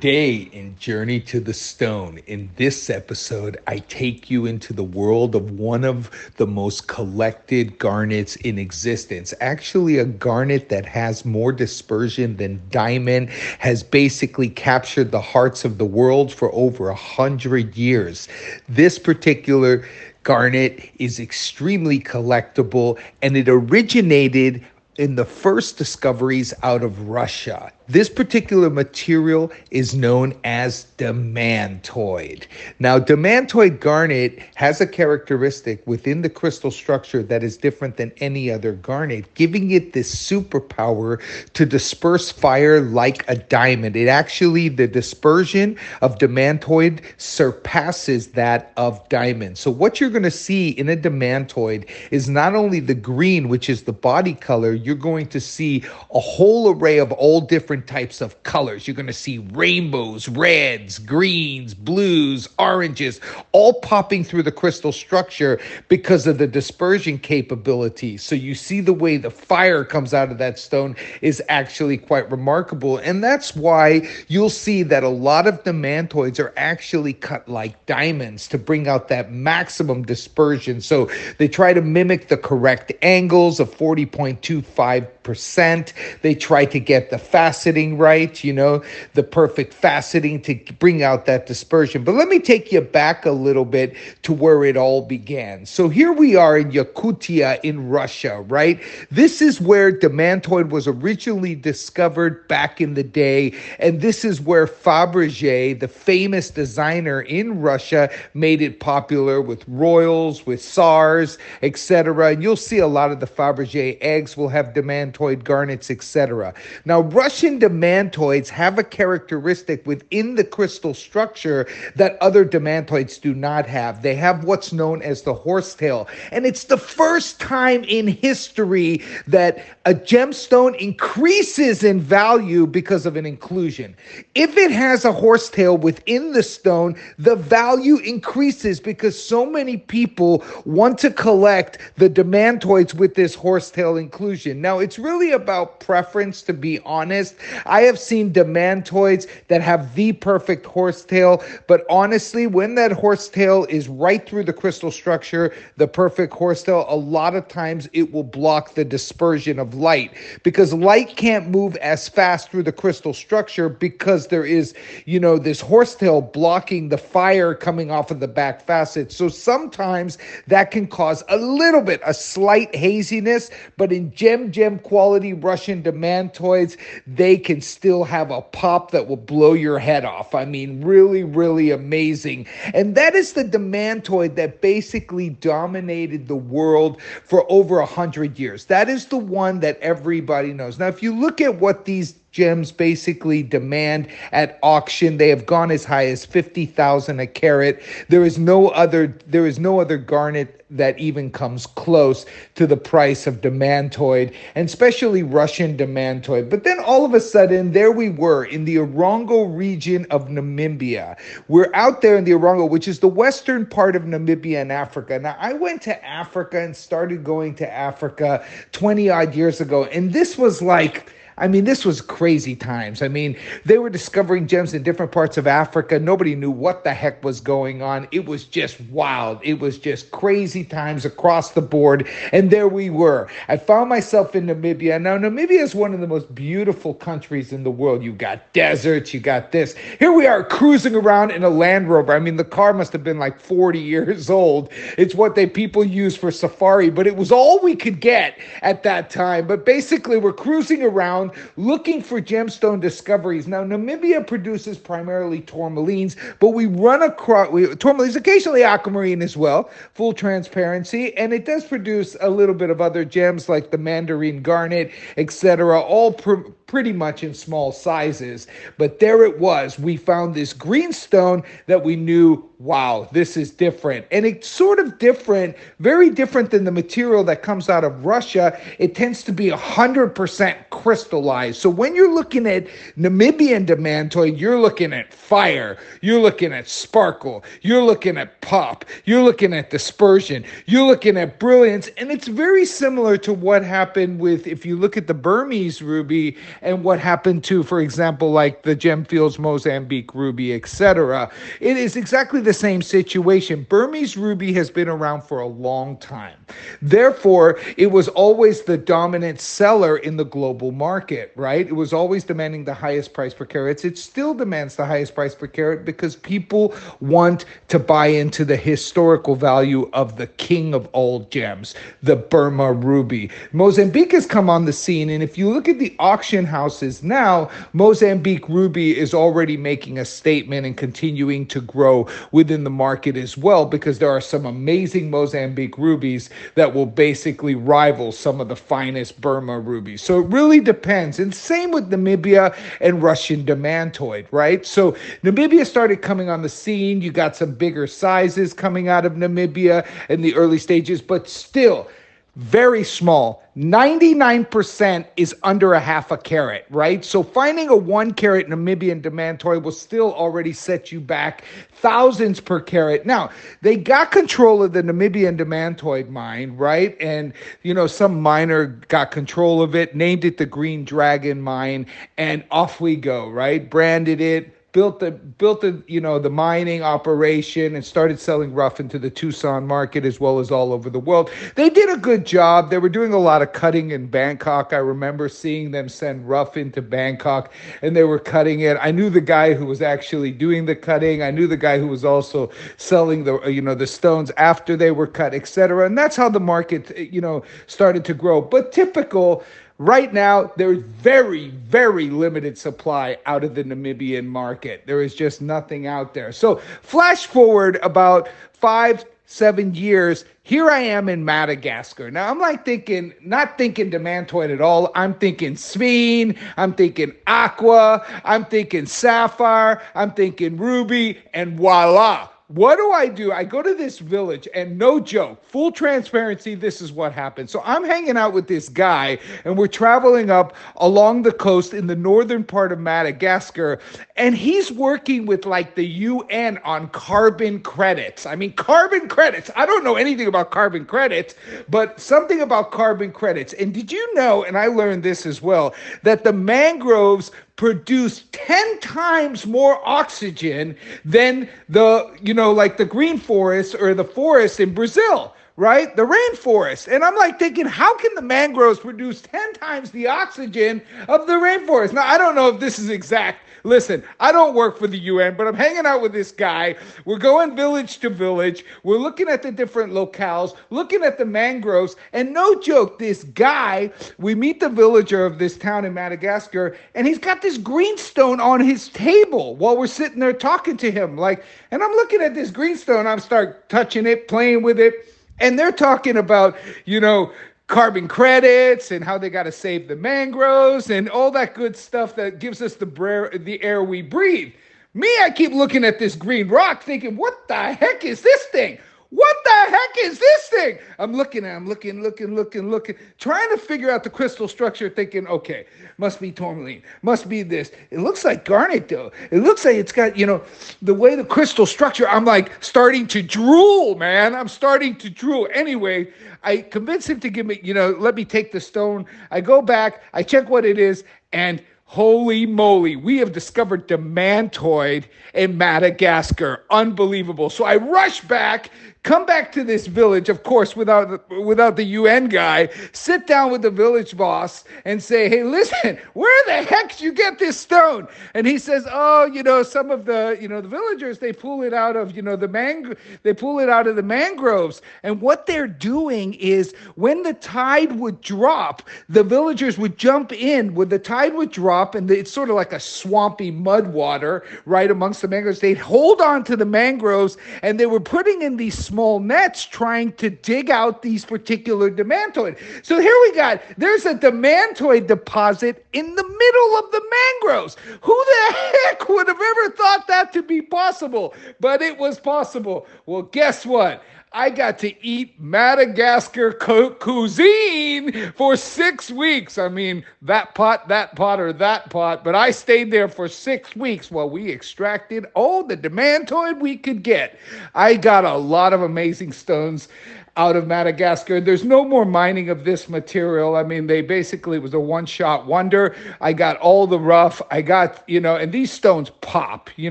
day in Journey to the Stone. In this episode, I take you into the world of one of the most collected garnets in existence. Actually, a garnet that has more dispersion than diamond has basically captured the hearts of the world for over a hundred years. This particular garnet is extremely collectible and it originated in the first discoveries out of Russia. This particular material is known as demantoid. Now, demantoid garnet has a characteristic within the crystal structure that is different than any other garnet, giving it this superpower to disperse fire like a diamond. It actually, the dispersion of demantoid surpasses that of diamond. So, what you're going to see in a demantoid is not only the green, which is the body color, you're going to see a whole array of all different different types of colors. You're going to see rainbows, reds, greens, blues, oranges, all popping through the crystal structure because of the dispersion capability. So you see the way the fire comes out of that stone is actually quite remarkable. And that's why you'll see that a lot of demantoids are actually cut like diamonds to bring out that maximum dispersion. So they try to mimic the correct angles of 40.25%. They try to get the facet faceting right, you know, the perfect faceting to bring out that dispersion. But let me take you back a little bit to where it all began. So here we are in Yakutia in Russia, right? This is where demantoid was originally discovered back in the day. And this is where Fabergé, the famous designer in Russia, made it popular with royals, with tsars, etc. And you'll see a lot of the Fabergé eggs will have demantoid garnets, etc. Now, Russian demantoids have a characteristic within the crystal structure that other demantoids do not have. They have what's known as the horsetail. And it's the first time in history that a gemstone increases in value because of an inclusion. If it has a horsetail within the stone, the value increases because so many people want to collect the demantoids with this horsetail inclusion. Now, it's really about preference, to be honest. I have seen demantoids that have the perfect horsetail, but honestly, when that horsetail is right through the crystal structure, the perfect horsetail, a lot of times it will block the dispersion of light because light can't move as fast through the crystal structure because there is, you know, this horsetail blocking the fire coming off of the back facet. So sometimes that can cause a little bit, a slight haziness, but in gem gem quality Russian demantoids, they can still have a pop that will blow your head off. I mean, really, really amazing. And that is the demantoid that basically dominated the world for over a hundred years. That is the one that everybody knows. Now, if you look at what these gems basically demand at auction. They have gone as high as 50,000 a carat. There is no other there is no other garnet that even comes close to the price of demantoid and especially Russian demantoid. But then all of a sudden there we were in the Erongo region of Namibia. We're out there in the Erongo, which is the western part of Namibia and Africa. Now I went to Africa and started going to Africa 20 odd years ago and this was like I mean, this was crazy times. I mean, they were discovering gems in different parts of Africa. Nobody knew what the heck was going on. It was just wild. It was just crazy times across the board. And there we were. I found myself in Namibia. Now, Namibia is one of the most beautiful countries in the world. You got deserts, you got this. Here we are cruising around in a Land Rover. I mean, the car must have been like 40 years old. It's what they people use for safari, but it was all we could get at that time. But basically, we're cruising around looking for gemstone discoveries. Now, Namibia produces primarily tourmalines, but we run across we, tourmalines, occasionally aquamarine as well, full transparency, and it does produce a little bit of other gems like the mandarin garnet, etc., all pr- pretty much in small sizes. But there it was. We found this greenstone that we knew wow, this is different. And it's sort of different, very different than the material that comes out of Russia. It tends to be 100% crystallized. So when you're looking at Namibian demantoid, you're looking at fire, you're looking at sparkle, you're looking at pop, you're looking at dispersion, you're looking at brilliance. And it's very similar to what happened with, if you look at the Burmese ruby and what happened to, for example, like the Gemfields Mozambique ruby, etc. It is exactly the same situation. Burmese ruby has been around for a long time. Therefore, it was always the dominant seller in the global market, right? It was always demanding the highest price per carat. It still demands the highest price per carat because people want to buy into the historical value of the king of all gems, the Burma ruby. Mozambique has come on the scene, and if you look at the auction houses now, Mozambique ruby is already making a statement and continuing to grow within the market as well because there are some amazing Mozambique rubies that will basically rival some of the finest Burma rubies. So it really depends. And same with Namibia and Russian demantoid, right? So Namibia started coming on the scene. You got some bigger sizes coming out of Namibia in the early stages, but still very small. 99% is under a half a carat, right? So finding a one carat Namibian demantoid will still already set you back thousands per carat. Now, they got control of the Namibian demantoid mine, right? And, you know, some miner got control of it, named it the Green Dragon Mine, and off we go, right? Branded it built the built the you know the mining operation and started selling rough into the Tucson market as well as all over the world. They did a good job. They were doing a lot of cutting in Bangkok. I remember seeing them send rough into Bangkok and they were cutting it. I knew the guy who was actually doing the cutting. I knew the guy who was also selling the you know the stones after they were cut, etc. And that's how the market you know started to grow. But typical Right now, there's very, very limited supply out of the Namibian market. There is just nothing out there. So, flash forward about five, seven years, here I am in Madagascar. Now I'm like thinking, not thinking demantoid at all. I'm thinking Sphene, I'm thinking Aqua, I'm thinking Sapphire, I'm thinking Ruby, and voila, what do I do? I go to this village, and no joke, full transparency, this is what happened. So I'm hanging out with this guy, and we're traveling up along the coast in the northern part of Madagascar, and he's working with like the UN on carbon credits. I mean, carbon credits. I don't know anything about carbon credits, but something about carbon credits. And did you know, and I learned this as well, that the mangroves produce 10 times more oxygen than the, you know, like the green forest or the forest in Brazil right? The rainforest. And I'm like thinking, how can the mangroves produce 10 times the oxygen of the rainforest? Now, I don't know if this is exact, Listen, I don't work for the UN, but I'm hanging out with this guy. We're going village to village. We're looking at the different locales, looking at the mangroves. And no joke, this guy, we meet the villager of this town in Madagascar, and he's got this greenstone on his table while we're sitting there talking to him. Like, and I'm looking at this greenstone, I'm start touching it, playing with it. And they're talking about, you know, carbon credits and how they got to save the mangroves and all that good stuff that gives us the, bra- the air we breathe. Me, I keep looking at this green rock thinking, what the heck is this thing? What the heck is this thing? I'm looking at, I'm looking, looking, looking, looking, trying to figure out the crystal structure, thinking, okay, must be tourmaline, must be this. It looks like garnet though. It looks like it's got, you know, the way the crystal structure. I'm like starting to drool, man. I'm starting to drool. Anyway, I convince him to give me, you know, let me take the stone. I go back, I check what it is, and Holy moly, we have discovered demantoid in Madagascar. Unbelievable. So I rush back come back to this village, of course, without without the UN guy, sit down with the village boss and say, "Hey, listen, where the heck did you get this stone?" And he says, "Oh, you know, some of the you know the villagers they pull it out of you know the mang they pull it out of the mangroves, and what they're doing is when the tide would drop, the villagers would jump in. When the tide would drop, and it's sort of like a swampy mud water right amongst the mangroves, they'd hold on to the mangroves, and they were putting in these small nets trying to dig out these particular demantoid. So here we got there's a demantoid deposit in the middle of the mangroves. Who the heck would have ever thought that to be possible? But it was possible. Well, guess what? I got to eat Madagascar cu- cuisine for six weeks. I mean, that pot, that pot, or that pot. But I stayed there for six weeks while we extracted all the demantoid we could get. I got a lot of amazing stones out of Madagascar. There's no more mining of this material. I mean, they basically it was a one shot wonder. I got all the rough. I got, you know, and these stones pop, you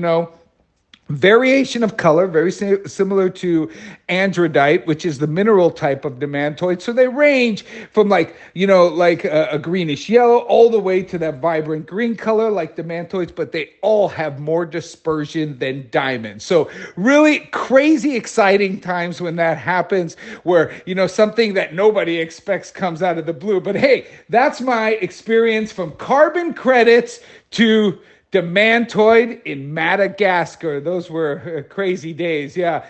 know variation of color, very similar to andradite, which is the mineral type of demantoid. So they range from like, you know, like a, a, greenish yellow all the way to that vibrant green color like demantoids, but they all have more dispersion than diamonds. So really crazy exciting times when that happens where, you know, something that nobody expects comes out of the blue. But hey, that's my experience from carbon credits to Demantoid in Madagascar. Those were crazy days. Yeah.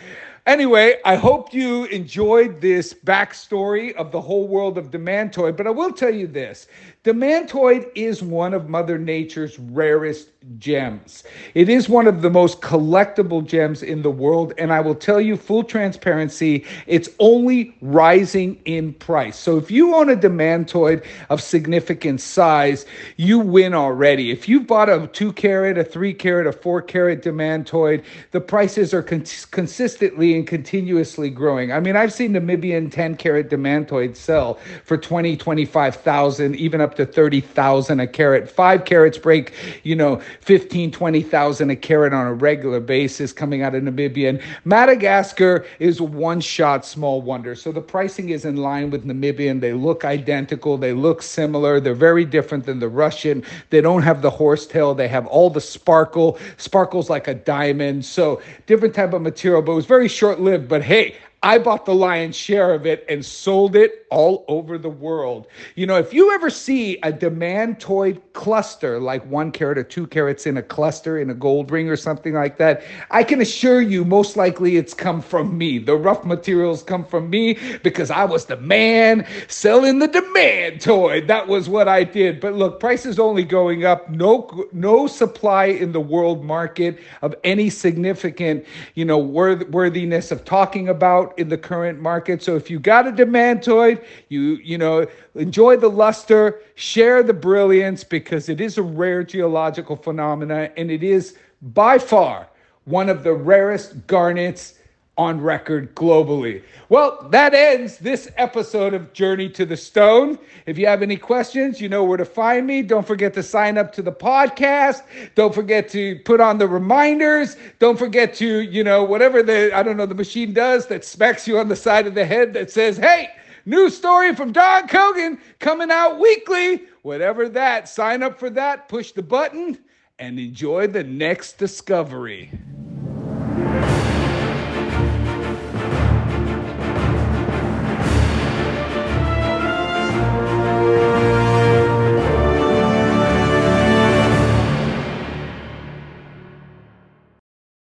Anyway, I hope you enjoyed this backstory of the whole world of Demantoid, but I will tell you this Demantoid is one of Mother Nature's rarest gems. It is one of the most collectible gems in the world, and I will tell you, full transparency, it's only rising in price. So if you own a Demantoid of significant size, you win already. If you bought a two carat, a three carat, a four carat Demantoid, the prices are con- consistently and continuously growing. I mean, I've seen Namibian 10 carat Demantoid sell for 20, 25,000, even up to 30,000 a carat. Five carats break, you know, 15, 20,000 a carat on a regular basis coming out of Namibia. And Madagascar is one shot small wonder. So the pricing is in line with Namibian. They look identical. They look similar. They're very different than the Russian. They don't have the horsetail. They have all the sparkle. Sparkles like a diamond. So different type of material, but it was very short lived. But hey, I bought the lion's share of it and sold it all over the world. You know, if you ever see a demantoid cluster, like one carat or two carats in a cluster in a gold ring or something like that, I can assure you most likely it's come from me. The rough materials come from me because I was the man selling the demantoid. That was what I did. But look, prices only going up. No, no supply in the world market of any significant, you know, worth, worthiness of talking about out in the current market. So if you got a demantoid, you you know enjoy the luster, share the brilliance because it is a rare geological phenomena and it is by far one of the rarest garnets on record globally. Well, that ends this episode of Journey to the Stone. If you have any questions, you know where to find me. Don't forget to sign up to the podcast. Don't forget to put on the reminders. Don't forget to, you know, whatever the, I don't know, the machine does that smacks you on the side of the head that says, hey, new story from Don Kogen coming out weekly. Whatever that, sign up for that, push the button, and enjoy the next discovery.